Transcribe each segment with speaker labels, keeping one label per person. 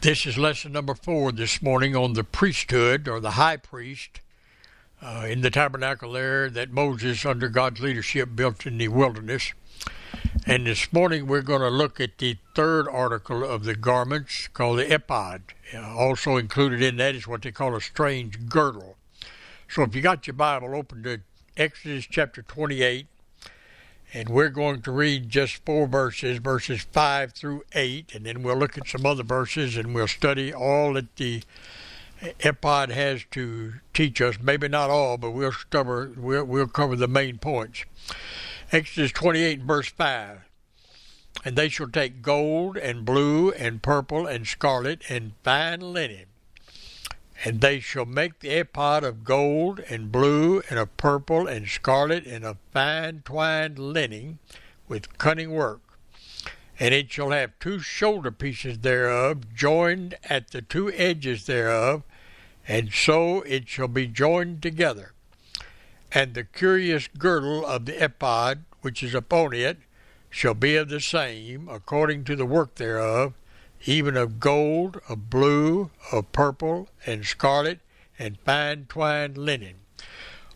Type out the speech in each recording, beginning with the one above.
Speaker 1: This is lesson number four this morning on the priesthood or the high priest uh, in the tabernacle there that Moses, under God's leadership, built in the wilderness. And this morning we're going to look at the third article of the garments called the ephod. Uh, also included in that is what they call a strange girdle. So if you got your Bible, open to Exodus chapter 28, and we're going to read just four verses, verses 5 through 8, and then we'll look at some other verses and we'll study all that the ephod has to teach us. Maybe not all, but we'll cover, we'll, we'll cover the main points. Exodus 28, verse 5. And they shall take gold and blue and purple and scarlet and fine linen. And they shall make the ephod of gold and blue and of purple and scarlet and of fine twined linen with cunning work. And it shall have two shoulder pieces thereof joined at the two edges thereof, and so it shall be joined together and the curious girdle of the ephod which is upon it shall be of the same, according to the work thereof, even of gold, of blue, of purple, and scarlet, and fine twined linen.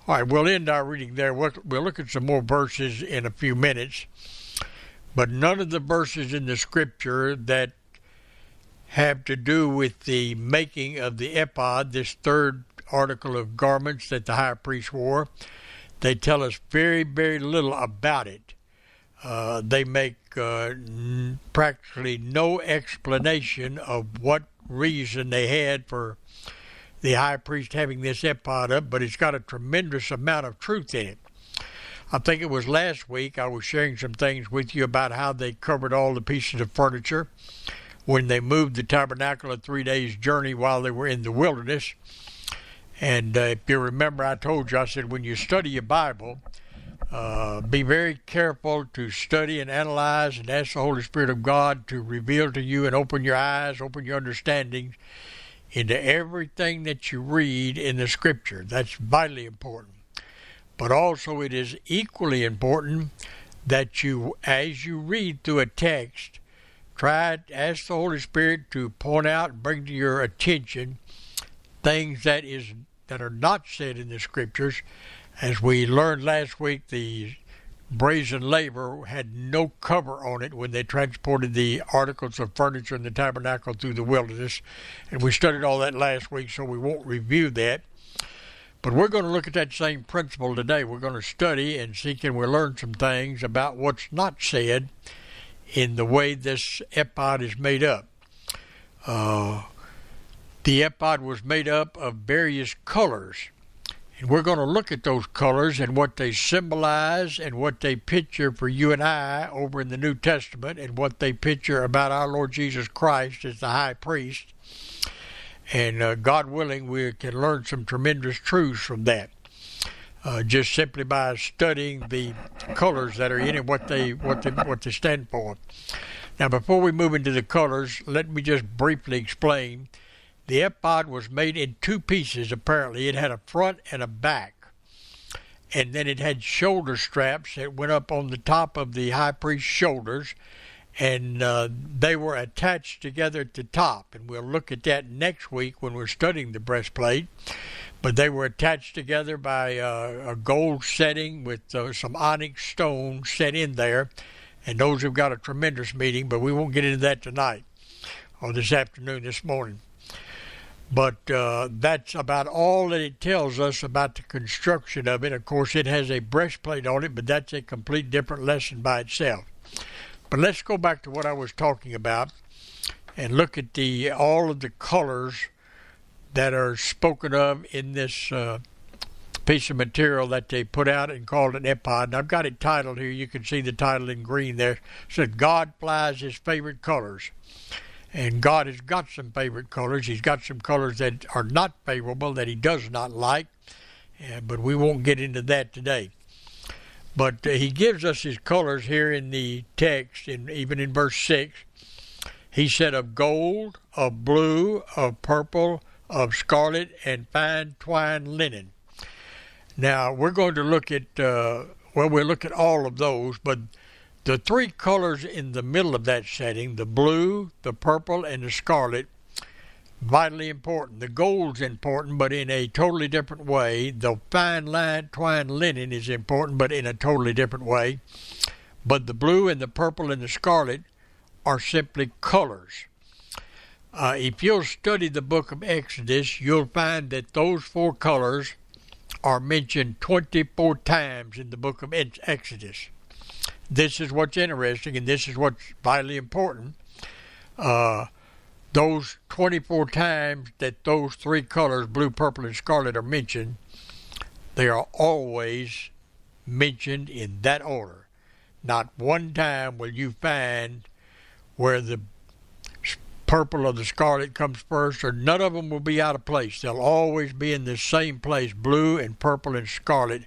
Speaker 1: All right, we'll end our reading there. We'll, we'll look at some more verses in a few minutes, but none of the verses in the scripture that have to do with the making of the ephod, this third article of garments that the high priest wore. They tell us very, very little about it. Uh, they make uh, n- practically no explanation of what reason they had for the high priest having this ephod up, but it's got a tremendous amount of truth in it. I think it was last week I was sharing some things with you about how they covered all the pieces of furniture when they moved the tabernacle a three days journey while they were in the wilderness. And uh, if you remember, I told you, I said, when you study your Bible, uh, be very careful to study and analyze and ask the Holy Spirit of God to reveal to you and open your eyes, open your understanding into everything that you read in the Scripture. That's vitally important. But also, it is equally important that you, as you read through a text, try to ask the Holy Spirit to point out and bring to your attention things that is that are not said in the scriptures. As we learned last week, the brazen laver had no cover on it when they transported the articles of furniture in the tabernacle through the wilderness. And we studied all that last week, so we won't review that. But we're going to look at that same principle today. We're going to study and see can we learn some things about what's not said in the way this ephod is made up. Uh, the ephod was made up of various colors. We're going to look at those colors and what they symbolize and what they picture for you and I over in the New Testament and what they picture about our Lord Jesus Christ as the high priest. And uh, God willing, we can learn some tremendous truths from that. Uh, just simply by studying the colors that are in it, what they what they what they stand for. Now, before we move into the colors, let me just briefly explain the ephod was made in two pieces, apparently. It had a front and a back. And then it had shoulder straps that went up on the top of the high priest's shoulders, and uh, they were attached together at the top. And we'll look at that next week when we're studying the breastplate. But they were attached together by uh, a gold setting with uh, some onyx stone set in there. And those have got a tremendous meaning, but we won't get into that tonight or this afternoon, this morning. But uh, that's about all that it tells us about the construction of it. Of course, it has a breastplate on it, but that's a complete different lesson by itself. But let's go back to what I was talking about and look at the all of the colors that are spoken of in this uh, piece of material that they put out and called an ephod. And I've got it titled here. You can see the title in green there. It says God flies his favorite colors. And God has got some favorite colors. He's got some colors that are not favorable, that He does not like. Uh, but we won't get into that today. But uh, He gives us His colors here in the text, and even in verse 6. He said, Of gold, of blue, of purple, of scarlet, and fine twined linen. Now, we're going to look at, uh, well, we'll look at all of those, but the three colors in the middle of that setting, the blue, the purple, and the scarlet, vitally important. The gold's important, but in a totally different way. The fine line twined linen is important, but in a totally different way. But the blue and the purple and the scarlet are simply colors. Uh, if you'll study the book of Exodus, you'll find that those four colors are mentioned 24 times in the book of Exodus. This is what's interesting, and this is what's vitally important. Uh, those 24 times that those three colors, blue, purple, and scarlet, are mentioned, they are always mentioned in that order. Not one time will you find where the purple or the scarlet comes first, or none of them will be out of place. They'll always be in the same place, blue and purple and scarlet.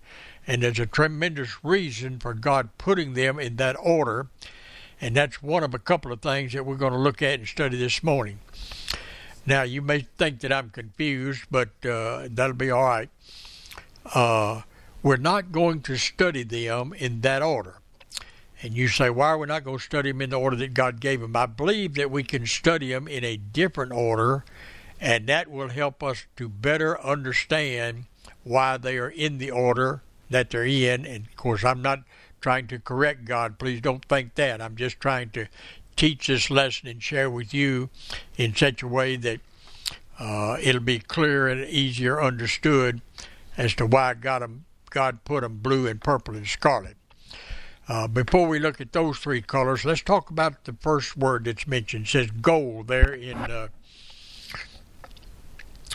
Speaker 1: And there's a tremendous reason for God putting them in that order. And that's one of a couple of things that we're going to look at and study this morning. Now, you may think that I'm confused, but uh, that'll be all right. Uh, we're not going to study them in that order. And you say, why are we not going to study them in the order that God gave them? I believe that we can study them in a different order, and that will help us to better understand why they are in the order that they're in. And of course, I'm not trying to correct God. Please don't think that. I'm just trying to teach this lesson and share with you in such a way that uh, it'll be clear and easier understood as to why God, them, God put them blue and purple and scarlet. Uh, before we look at those three colors, let's talk about the first word that's mentioned. It says gold there in uh,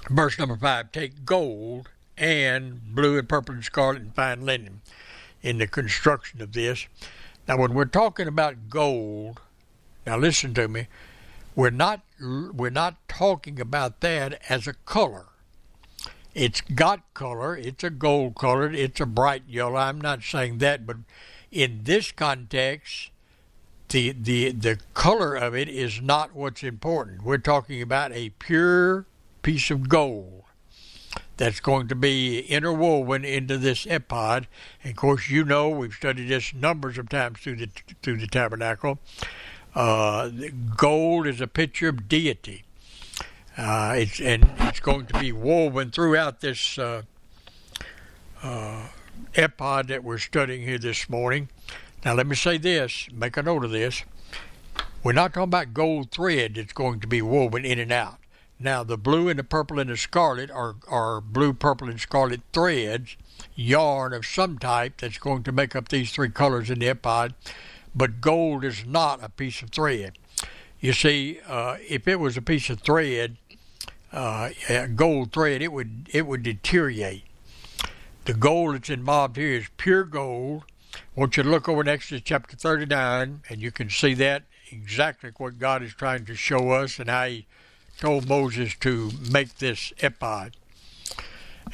Speaker 1: verse number five. Take gold and blue and purple and scarlet and fine linen in the construction of this. Now, when we're talking about gold, now listen to me. We're not we're not talking about that as a color. It's got color. It's a gold colored. It's a bright yellow. I'm not saying that, but in this context, the the the color of it is not what's important. We're talking about a pure piece of gold that's going to be interwoven into this ephod. And of course, you know we've studied this numbers of times through the through the tabernacle. Uh, gold is a picture of deity. Uh, it's and it's going to be woven throughout this uh, uh ephod that we're studying here this morning. Now, let me say this, make a note of this. We're not talking about gold thread that's going to be woven in and out. Now, the blue and the purple and the scarlet are, are blue, purple, and scarlet threads, yarn of some type that's going to make up these three colors in the ephod, but gold is not a piece of thread. You see, uh, if it was a piece of thread, uh, gold thread, it would it would deteriorate. The gold that's involved here is pure gold. I want you to look over in Exodus chapter 39, and you can see that exactly what God is trying to show us and how He told Moses to make this ephod.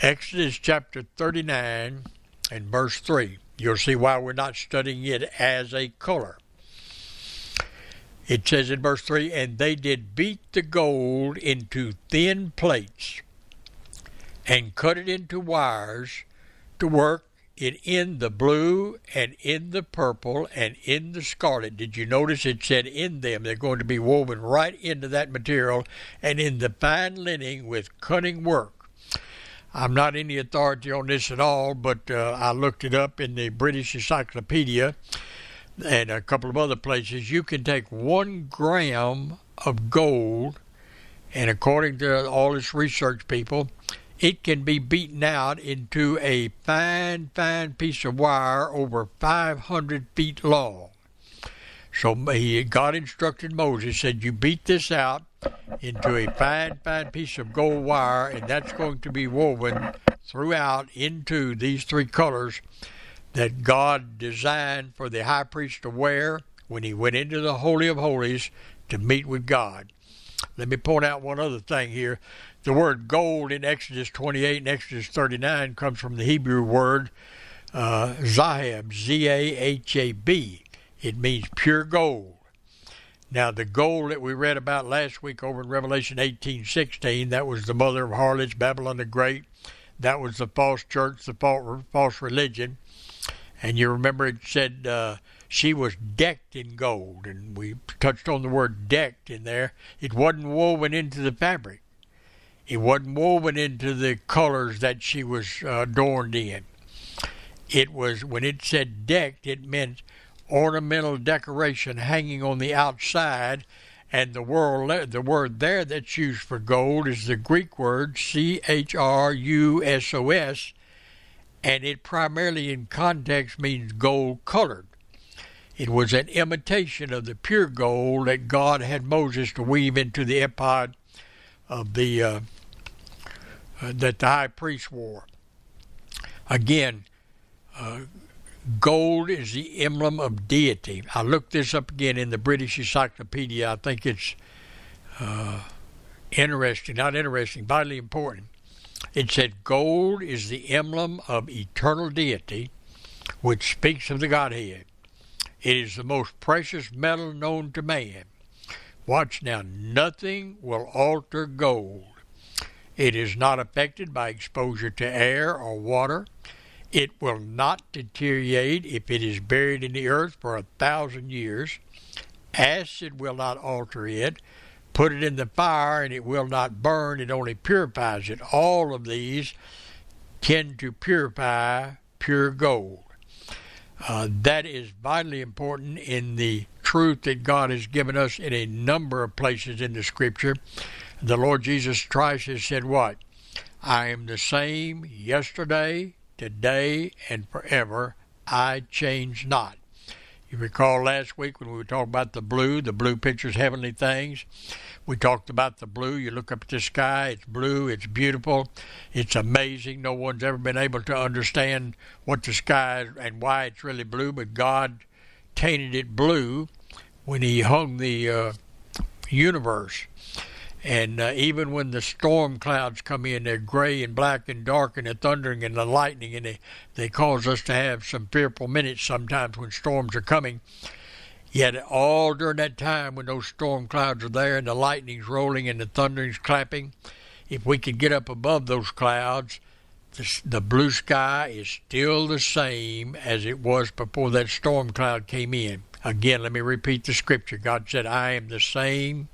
Speaker 1: Exodus chapter 39 and verse 3. You'll see why we're not studying it as a color. It says in verse 3 And they did beat the gold into thin plates and cut it into wires to work it in the blue and in the purple and in the scarlet. Did you notice it said in them? They're going to be woven right into that material and in the fine linen with cunning work. I'm not any authority on this at all, but uh, I looked it up in the British Encyclopedia and a couple of other places. You can take one gram of gold, and according to all this research people, it can be beaten out into a fine, fine piece of wire over 500 feet long. So he, God instructed Moses, said, You beat this out into a fine, fine piece of gold wire, and that's going to be woven throughout into these three colors that God designed for the high priest to wear when he went into the Holy of Holies to meet with God. Let me point out one other thing here. The word gold in Exodus 28 and Exodus 39 comes from the Hebrew word uh, zahab, Z A H A B. It means pure gold. Now, the gold that we read about last week over in Revelation 18:16, that was the mother of harlots, Babylon the Great. That was the false church, the false religion. And you remember it said uh, she was decked in gold, and we touched on the word decked in there. It wasn't woven into the fabric. It wasn't woven into the colors that she was uh, adorned in. It was, when it said decked, it meant ornamental decoration hanging on the outside. And the word, the word there that's used for gold is the Greek word C H R U S O S, and it primarily in context means gold colored. It was an imitation of the pure gold that God had Moses to weave into the ephod of the uh, uh, that the high priest wore. Again, uh, gold is the emblem of deity. I looked this up again in the British Encyclopedia. I think it's uh, interesting, not interesting, vitally important. It said gold is the emblem of eternal deity, which speaks of the Godhead. It is the most precious metal known to man. Watch now, nothing will alter gold. It is not affected by exposure to air or water. It will not deteriorate if it is buried in the earth for a thousand years. Acid will not alter it. Put it in the fire and it will not burn, it only purifies it. All of these tend to purify pure gold. Uh, that is vitally important in the truth that God has given us in a number of places in the Scripture. The Lord Jesus Christ has said, What? I am the same yesterday, today, and forever. I change not. You recall last week when we were talking about the blue, the blue pictures heavenly things. We talked about the blue. You look up at the sky, it's blue, it's beautiful, it's amazing. No one's ever been able to understand what the sky is and why it's really blue, but God tainted it blue when He hung the uh, universe. And uh, even when the storm clouds come in, they're gray and black and dark, and the thundering and the lightning, and they, they cause us to have some fearful minutes sometimes when storms are coming. Yet all during that time when those storm clouds are there and the lightning's rolling and the thundering's clapping, if we could get up above those clouds, the, the blue sky is still the same as it was before that storm cloud came in. Again, let me repeat the scripture. God said, I am the same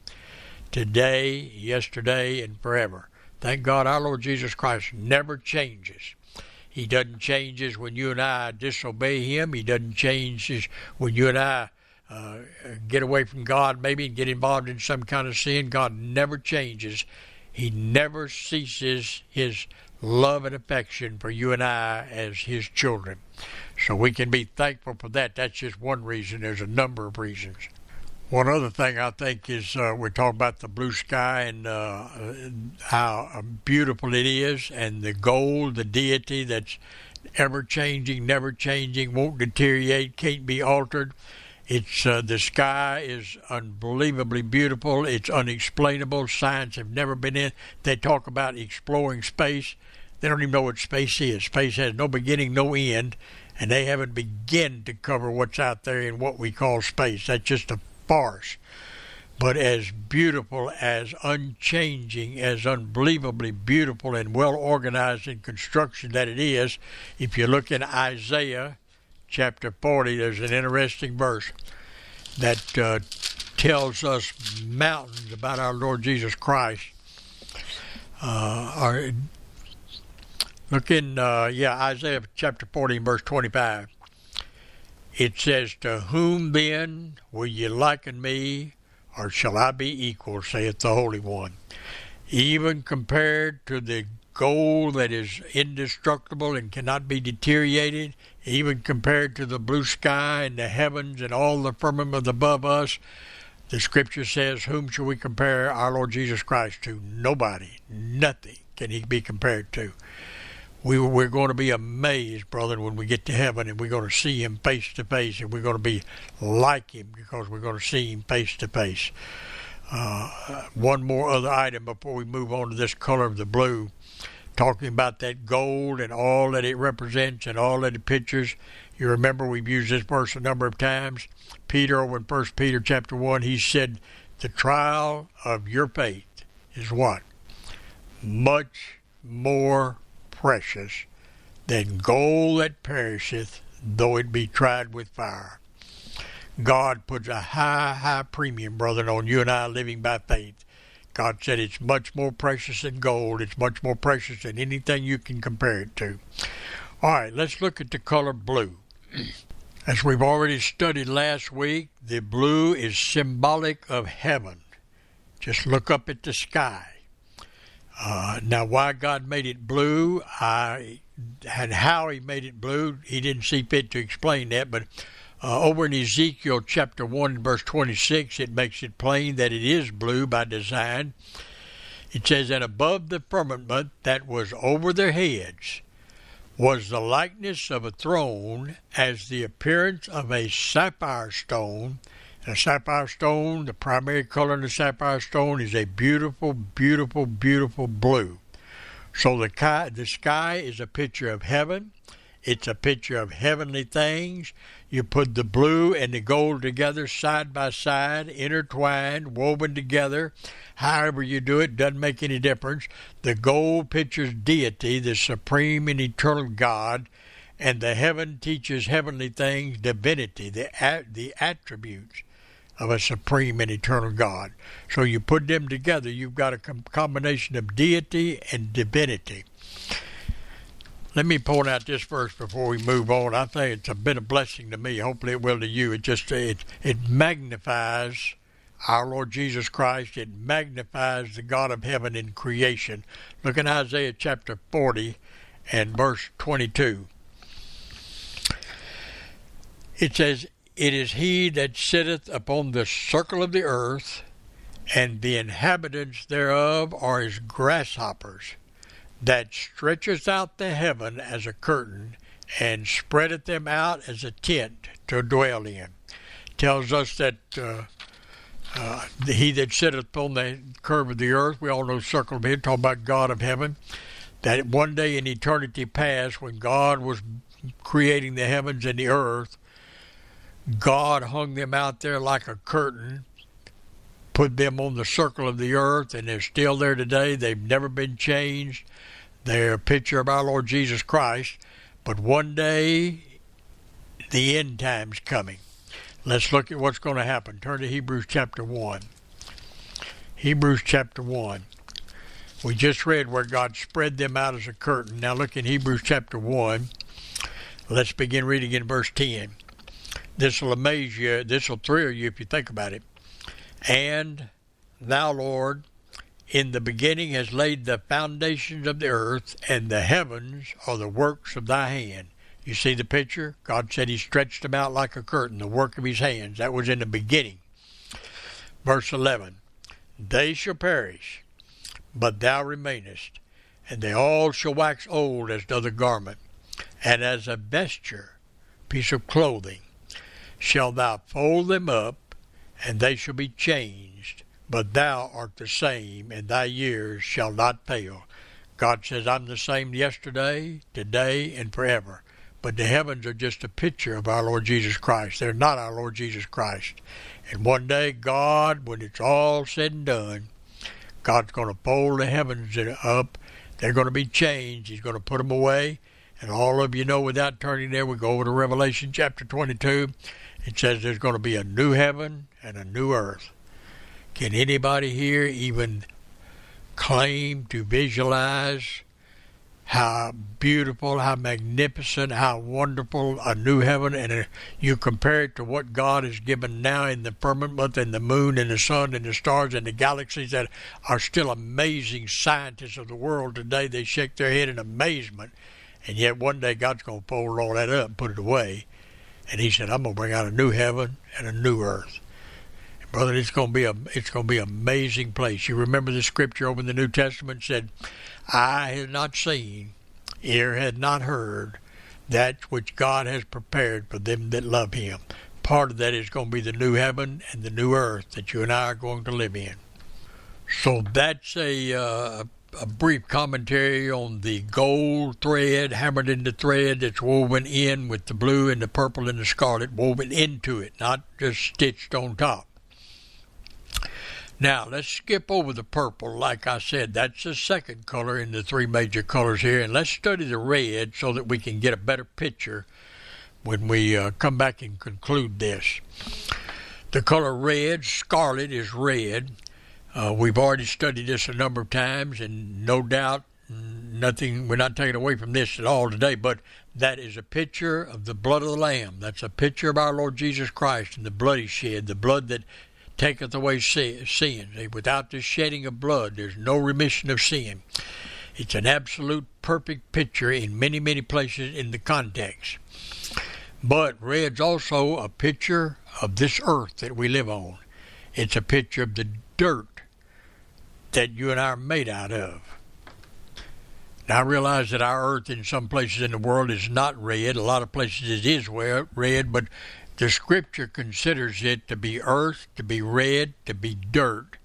Speaker 1: today, yesterday, and forever. Thank God our Lord Jesus Christ never changes. He doesn't change when you and I disobey Him. He doesn't change when you and I uh, get away from God, maybe and get involved in some kind of sin. God never changes. He never ceases His love and affection for you and I as His children. So we can be thankful for that. That's just one reason. There's a number of reasons. One other thing I think is uh, we talk about the blue sky and uh, how beautiful it is, and the gold, the deity that's ever changing, never changing, won't deteriorate, can't be altered. It's uh, the sky is unbelievably beautiful. It's unexplainable. Science have never been in. They talk about exploring space. They don't even know what space is. Space has no beginning, no end, and they haven't begun to cover what's out there in what we call space. That's just a farce. But as beautiful, as unchanging, as unbelievably beautiful and well organized in construction that it is, if you look in Isaiah chapter 40, there's an interesting verse that uh, tells us mountains about our Lord Jesus Christ. Uh, look in, uh, yeah, Isaiah chapter 40, verse 25. It says, To whom then will ye liken me, or shall I be equal, saith the Holy One? Even compared to the gold that is indestructible and cannot be deteriorated, even compared to the blue sky and the heavens and all the firmament above us. The scripture says, Whom shall we compare our Lord Jesus Christ to? Nobody. Nothing can he be compared to. We, we're going to be amazed, brother, when we get to heaven and we're going to see him face to face and we're going to be like him because we're going to see him face to face. Uh, one more other item before we move on to this color of the blue talking about that gold and all that it represents and all that it pictures. You remember we've used this verse a number of times. Peter over in First Peter chapter one, he said, "The trial of your faith is what much more precious than gold that perisheth, though it be tried with fire." God puts a high, high premium, brother, on you and I living by faith. God said it's much more precious than gold. It's much more precious than anything you can compare it to. All right, let's look at the color blue. As we've already studied last week, the blue is symbolic of heaven. Just look up at the sky. Uh, now, why God made it blue, I, and how He made it blue, He didn't see fit to explain that. But uh, over in Ezekiel chapter 1, verse 26, it makes it plain that it is blue by design. It says, And above the firmament that was over their heads was the likeness of a throne as the appearance of a sapphire stone. A sapphire stone, the primary color in the sapphire stone is a beautiful, beautiful, beautiful blue. So the, the sky is a picture of heaven. It's a picture of heavenly things. You put the blue and the gold together side by side, intertwined, woven together. However you do it, doesn't make any difference. The gold pictures deity, the supreme and eternal God, and the heaven teaches heavenly things, divinity, the, the attributes of a supreme and eternal God. So you put them together, you've got a combination of deity and divinity. Let me point out this verse before we move on. I think it's a bit of blessing to me. Hopefully, it will to you. It just it it magnifies our Lord Jesus Christ. It magnifies the God of heaven in creation. Look in Isaiah chapter 40 and verse 22. It says, It is he that sitteth upon the circle of the earth, and the inhabitants thereof are as grasshoppers that stretcheth out the heaven as a curtain and spreadeth them out as a tent to dwell in. Tells us that uh, uh, he that sitteth upon the curve of the earth, we all know circle of talking about God of heaven, that one day in eternity past, when God was creating the heavens and the earth, God hung them out there like a curtain, put them on the circle of the earth, and they're still there today. They've never been changed. They're a picture of our Lord Jesus Christ. But one day, the end time's coming. Let's look at what's going to happen. Turn to Hebrews chapter 1. Hebrews chapter 1. We just read where God spread them out as a curtain. Now look in Hebrews chapter 1. Let's begin reading in verse 10. This will amaze you. This will thrill you if you think about it. And thou, Lord, in the beginning has laid the foundations of the earth, and the heavens are the works of thy hand. You see the picture? God said he stretched them out like a curtain, the work of his hands. That was in the beginning. Verse 11 They shall perish, but thou remainest, and they all shall wax old as doth a garment, and as a vesture, piece of clothing, shall thou fold them up, and they shall be changed but thou art the same, and thy years shall not fail. God says, I'm the same yesterday, today, and forever. But the heavens are just a picture of our Lord Jesus Christ. They're not our Lord Jesus Christ. And one day, God, when it's all said and done, God's going to fold the heavens up. They're going to be changed. He's going to put them away. And all of you know, without turning there, we go over to Revelation chapter 22. It says there's going to be a new heaven and a new earth. Can anybody here even claim to visualize how beautiful, how magnificent, how wonderful a new heaven, and a, you compare it to what God has given now in the firmament and the moon and the sun and the stars and the galaxies that are still amazing scientists of the world today. They shake their head in amazement, and yet one day God's going to fold all that up and put it away. And He said, I'm to bring out a new heaven and a new earth brother. It's to be a it's to be an amazing place. You remember the scripture over in the New Testament said, "Eye had not seen, ear had not heard, that which God has prepared for them that love Him." Part of that is going to be the new heaven and the new earth that you and I are going to live in. So that's a uh, a brief commentary on the gold thread hammered into thread that's woven in with the blue and the purple and the scarlet woven into it, not just stitched on top. Now, let's skip over the purple. Like I said, that's the second color in the three major colors here. And let's study the red so that we can get a better picture when we uh, come back and conclude this. The color red, scarlet is red. Uh, we've already studied this a number of times, and no doubt, nothing. We're not taking away from this at all today. But that is a picture of the blood of the Lamb. That's a picture of our Lord Jesus Christ and the blood He shed, the blood that taketh away sin. Without the shedding of blood, there's no remission of sin. It's an absolute perfect picture in many, many places in the context. But red's also a picture of this earth that we live on. It's a picture of the dirt that you and I are made out of. Now, I realize that our earth in some places in the world is not red. A lot of places it is red, but the scripture considers it to be earth, to be red, to be dirt.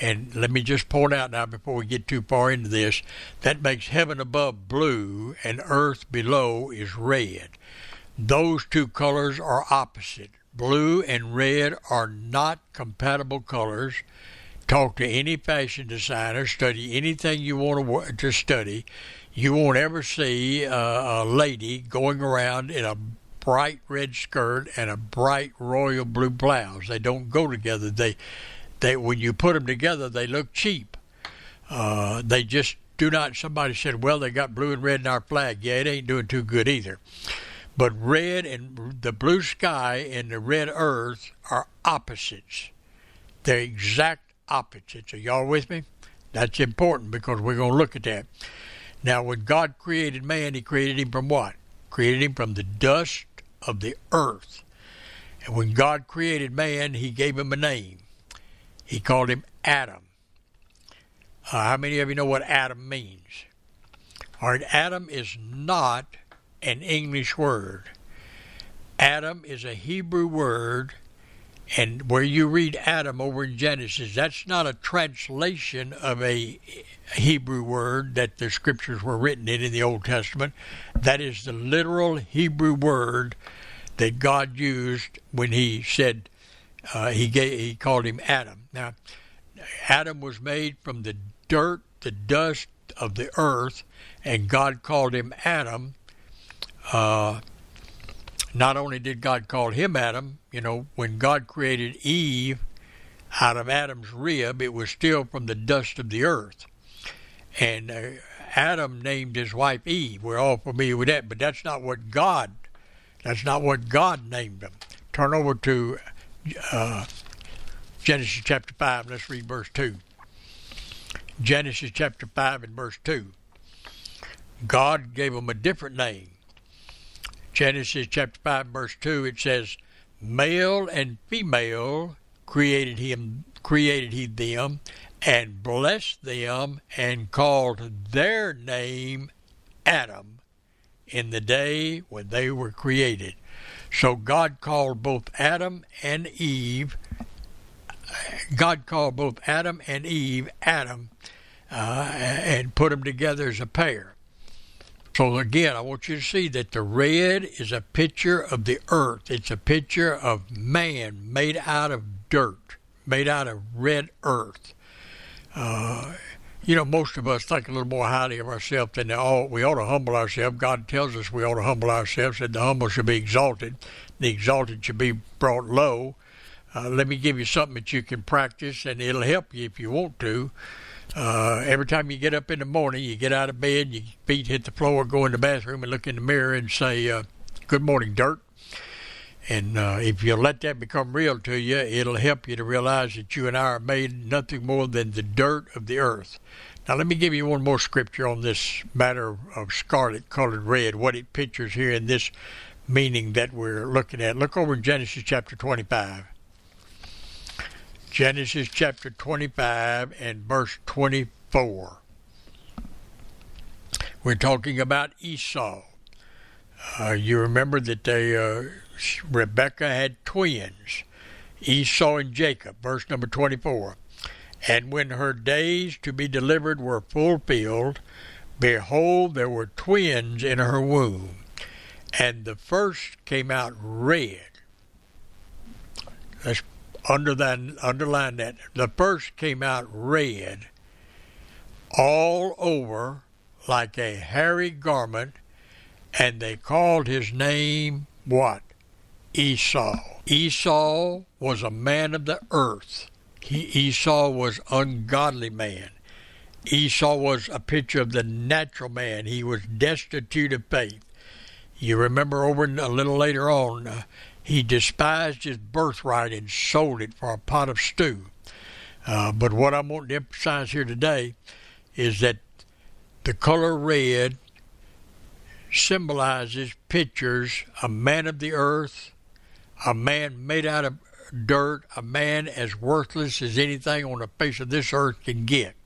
Speaker 1: And let me just point out now before we get too far into this, that makes heaven above blue and earth below is red. Those two colors are opposite. Blue and red are not compatible colors. Talk to any fashion designer, study anything you want to, study. You won't ever see a, a lady going around in a bright red skirt and a bright royal blue blouse. They don't go together. They, they when you put them together, they look cheap. Uh, they just do not. Somebody said, "Well, they got blue and red in our flag." Yeah, it ain't doing too good either. But red and the blue sky and the red earth are opposites. They're exact opposites. Are y'all with me? That's important because we're going to look at that. Now, when God created man, He created him from what? Created him from the dust of the earth. And when God created man, he gave him a name. He called him Adam. Uh, how many of you know what Adam means? All right, Adam is not an English word. Adam is a Hebrew word, and where you read Adam over in Genesis, that's not a translation of a Hebrew word that the scriptures were written in in the Old Testament. That is the literal Hebrew word that God used when He said uh, He gave, He called him Adam. Now, Adam was made from the dirt, the dust of the earth, and God called him Adam. Uh, not only did God call him Adam, you know, when God created Eve out of Adam's rib, it was still from the dust of the earth. And uh, Adam named his wife Eve. We're all familiar with that, but that's not what God. That's not what God named them. Turn over to uh, Genesis chapter five. Let's read verse two. Genesis chapter five and verse two. God gave them a different name. Genesis chapter 5 verse 2 it says male and female created him created he them and blessed them and called their name Adam in the day when they were created. So God called both Adam and Eve. God called both Adam and Eve Adam uh, and put them together as a pair. So again, I want you to see that the red is a picture of the earth. It's a picture of man made out of dirt, made out of red earth. Uh, you know, most of us think a little more highly of ourselves than all. We ought to humble ourselves. God tells us we ought to humble ourselves, that the humble should be exalted, the exalted should be brought low. Uh, let me give you something that you can practice, and it'll help you if you want to. Uh, every time you get up in the morning, you get out of bed, your feet hit the floor, go in the bathroom, and look in the mirror and say, uh, "Good morning, dirt." And uh, if you let that become real to you, it'll help you to realize that you and I are made nothing more than the dirt of the earth. Now, let me give you one more scripture on this matter of scarlet colored red, what it pictures here in this meaning that we're looking at. Look over in Genesis chapter 25. Genesis chapter 25 and verse 24. We're talking about Esau. Uh, you remember that they uh, Rebecca had twins, Esau and Jacob, verse number 24. And when her days to be delivered were fulfilled, behold, there were twins in her womb. And the first came out red. Let's underline, underline that. The first came out red, all over like a hairy garment, and they called his name what? Esau. Esau was a man of the earth. he, Esau was ungodly man. Esau was a picture of the natural man. He was destitute of faith. You remember over a little later on, uh, he despised his birthright and sold it for a pot of stew. Uh, but what I want to emphasize here today is that the color red symbolizes, pictures a man of the earth, a man made out of dirt, a man as worthless as anything on the face of this earth can get.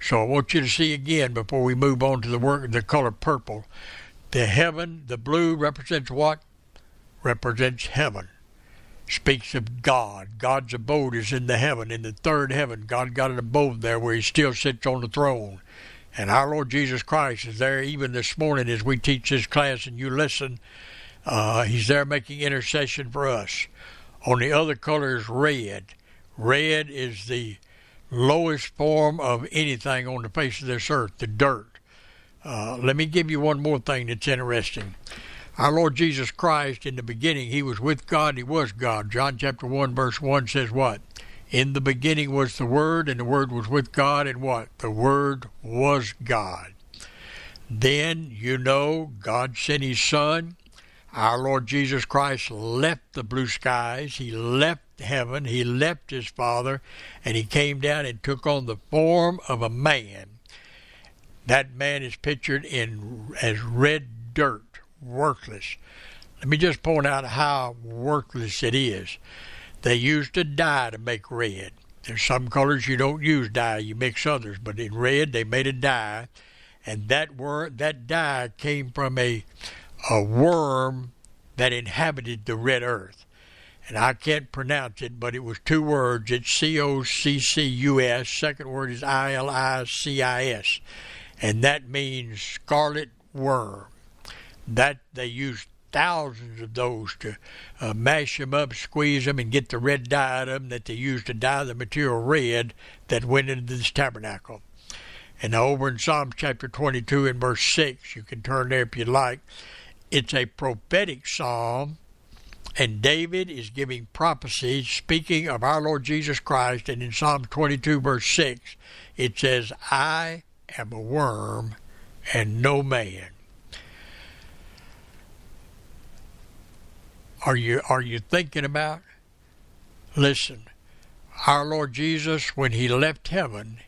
Speaker 1: So I want you to see again before we move on to the work the color purple. The heaven, the blue represents what? Represents heaven. Speaks of God. God's abode is in the heaven, in the third heaven. God got an abode there where he still sits on the throne. And our Lord Jesus Christ is there even this morning as we teach this class and you listen. Uh, he's there making intercession for us. On the other color is red. Red is the lowest form of anything on the face of this earth, the dirt. Uh, let me give you one more thing that's interesting. Our Lord Jesus Christ, in the beginning, He was with God, He was God. John chapter 1, verse 1 says what? In the beginning was the Word, and the Word was with God, and what? The Word was God. Then, you know, God sent His Son. Our Lord Jesus Christ left the blue skies. He left heaven. He left His Father, and He came down and took on the form of a man. That man is pictured in as red dirt, worthless. Let me just point out how worthless it is. They used a dye to make red. There's some colors you don't use dye, you mix others, but in red they made a dye, and that word that dye came from a a worm that inhabited the red earth. And I can't pronounce it, but it was two words. It's C O C C U S. Second word is I L I C I S. And that means scarlet worm. That they used thousands of those to uh, mash them up, squeeze them, and get the red dye out of them that they used to dye the material red that went into this tabernacle. And over in Psalms chapter 22 and verse 6, you can turn there if you like, it's a prophetic psalm, and David is giving prophecy speaking of our Lord Jesus Christ. And in Psalm 22, verse 6, it says, I am a worm and no man Are you are you thinking about? Listen, our Lord Jesus, when he left heaven,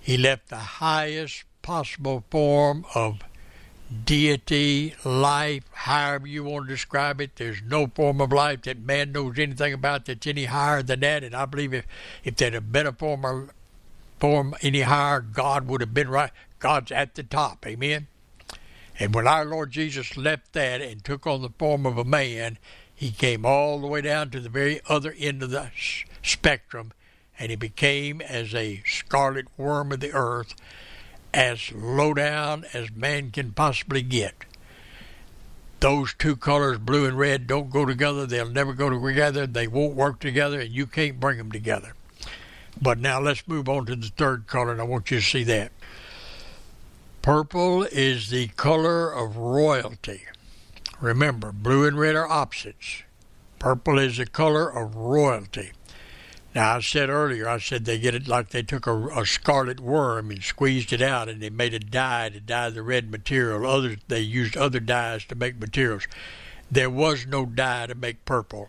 Speaker 1: he left the highest possible form of deity, life, however you want to describe it. There's no form of life that man knows anything about that's any higher than that. And I believe if, if there'd a form of form any higher, God would have been right. God's at the top. Amen. And when our Lord Jesus left that and took on the form of a man, he came all the way down to the very other end of the spectrum, and he became as a scarlet worm of the earth, as low down as man can possibly get. Those two colors, blue and red, don't go together. They'll never go together. They won't work together, and you can't bring them together. But now let's move on to the third color, and I want you to see that. Purple is the color of royalty. Remember, blue and red are opposites. Purple is the color of royalty. Now, I said earlier, I said they get it like they took a, a, scarlet worm and squeezed it out and they made a dye to dye the red material. Others, they used other dyes to make materials. There was no dye to make purple.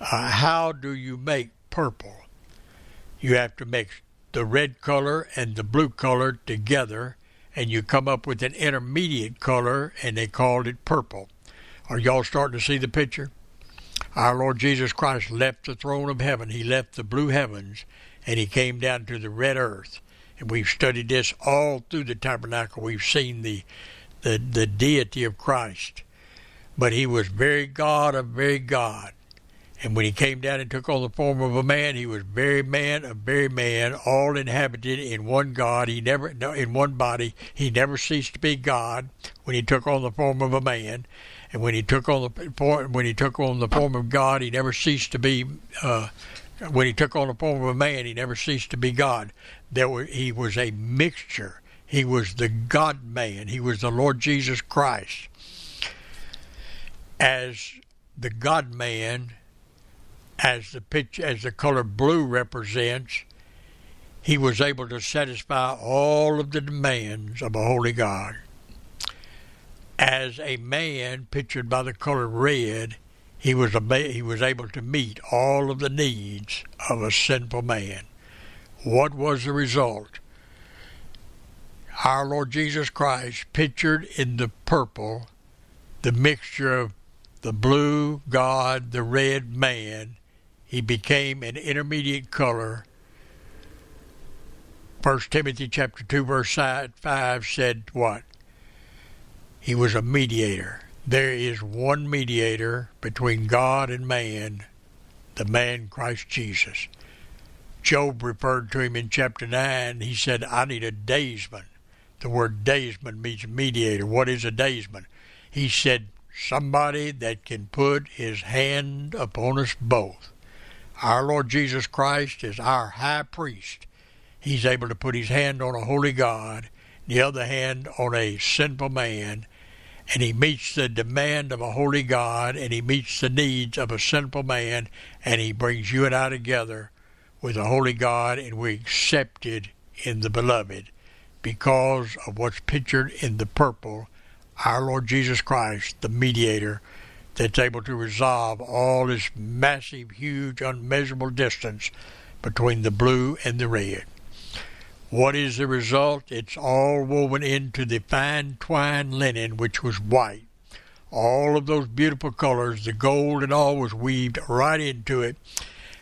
Speaker 1: Uh, how do you make purple? You have to mix the red color and the blue color together and you come up with an intermediate color, and they called it purple. Are y'all starting to see the picture? Our Lord Jesus Christ left the throne of heaven, He left the blue heavens, and He came down to the red earth. And we've studied this all through the tabernacle. We've seen the, the, the deity of Christ. But He was very God of very God. And when he came down and took on the form of a man, he was very man a very man, all inhabited in one God. He never, in one body. He never ceased to be God when he took on the form of a man. And when he took on the form, when he took on the form of God, he never ceased to be. Uh, when he took on the form of a man, he never ceased to be God. There were, he was a mixture. He was the God man. He was the Lord Jesus Christ. As the God man as the pitch as the color blue represents, he was able to satisfy all of the demands of a holy God. As a man pictured by the color red, he was a, he was able to meet all of the needs of a sinful man. What was the result? Our Lord Jesus Christ, pictured in the purple, the mixture of the blue God, the red man, he became an intermediate color. 1 Timothy chapter 2 verse 5 said what? He was a mediator. There is one mediator between God and man, the man Christ Jesus. Job referred to him in chapter 9. He said, I need a daysman. The word daysman means mediator. What is a daysman? He said, somebody that can put his hand upon us both. Our Lord Jesus Christ is our high priest. He's able to put his hand on a holy God, the other hand on a sinful man, and he meets the demand of a holy God, and he meets the needs of a sinful man, and he brings you and I together with a holy God, and we're accepted in the beloved because of what's pictured in the purple, our Lord Jesus Christ, the mediator that's able to resolve all this massive, huge, unmeasurable distance between the blue and the red. What is the result? It's all woven into the fine twine linen, which was white. All of those beautiful colors, the gold and all, was weaved right into it.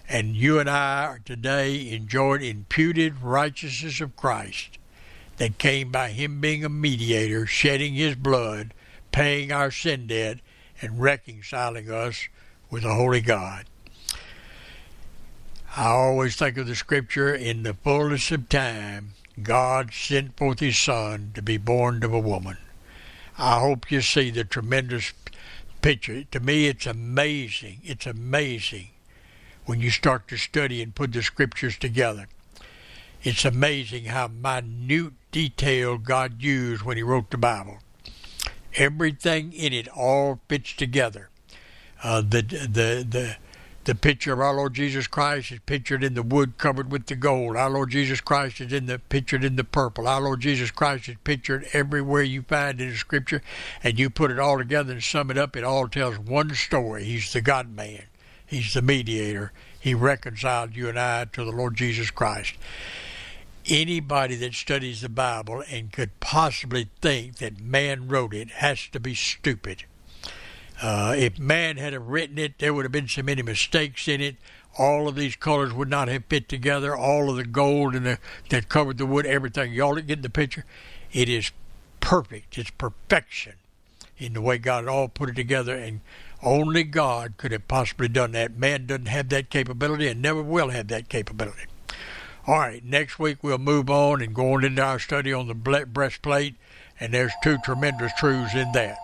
Speaker 1: And you and I today enjoying imputed righteousness of Christ that came by Him being a mediator, shedding His blood, paying our sin debt, and reconciling us with a holy God. I always think of the scripture in the fullness of time, God sent forth his son to be born of a woman. I hope you see the tremendous picture. To me, it's amazing. It's amazing when you start to study and put the scriptures together. It's amazing how minute detail God used when he wrote the Bible everything in it all fits together. Uh, the the the the picture of our Lord Jesus Christ is pictured in the wood covered with the gold. Our Lord Jesus Christ is in the pictured in the purple. Our Lord Jesus Christ is pictured everywhere you find in the Scripture, and you put it all together and sum it up. It all tells one story. He's the God Man. He's the mediator. He reconciled you and I to the Lord Jesus Christ anybody that studies the Bible and could possibly think that man wrote it has to be stupid. Uh, if man had have written it, there would have been so many mistakes in it. All of these colors would not have fit together. All of the gold and the, that covered the wood, everything. Y'all get the picture. It is perfect. It's perfection in the way God all put it together, and only God could have possibly done that. Man doesn't have that capability and never will have that capability. All right, next week we'll move on and go on into our study on the breastplate, and there's two tremendous truths in that.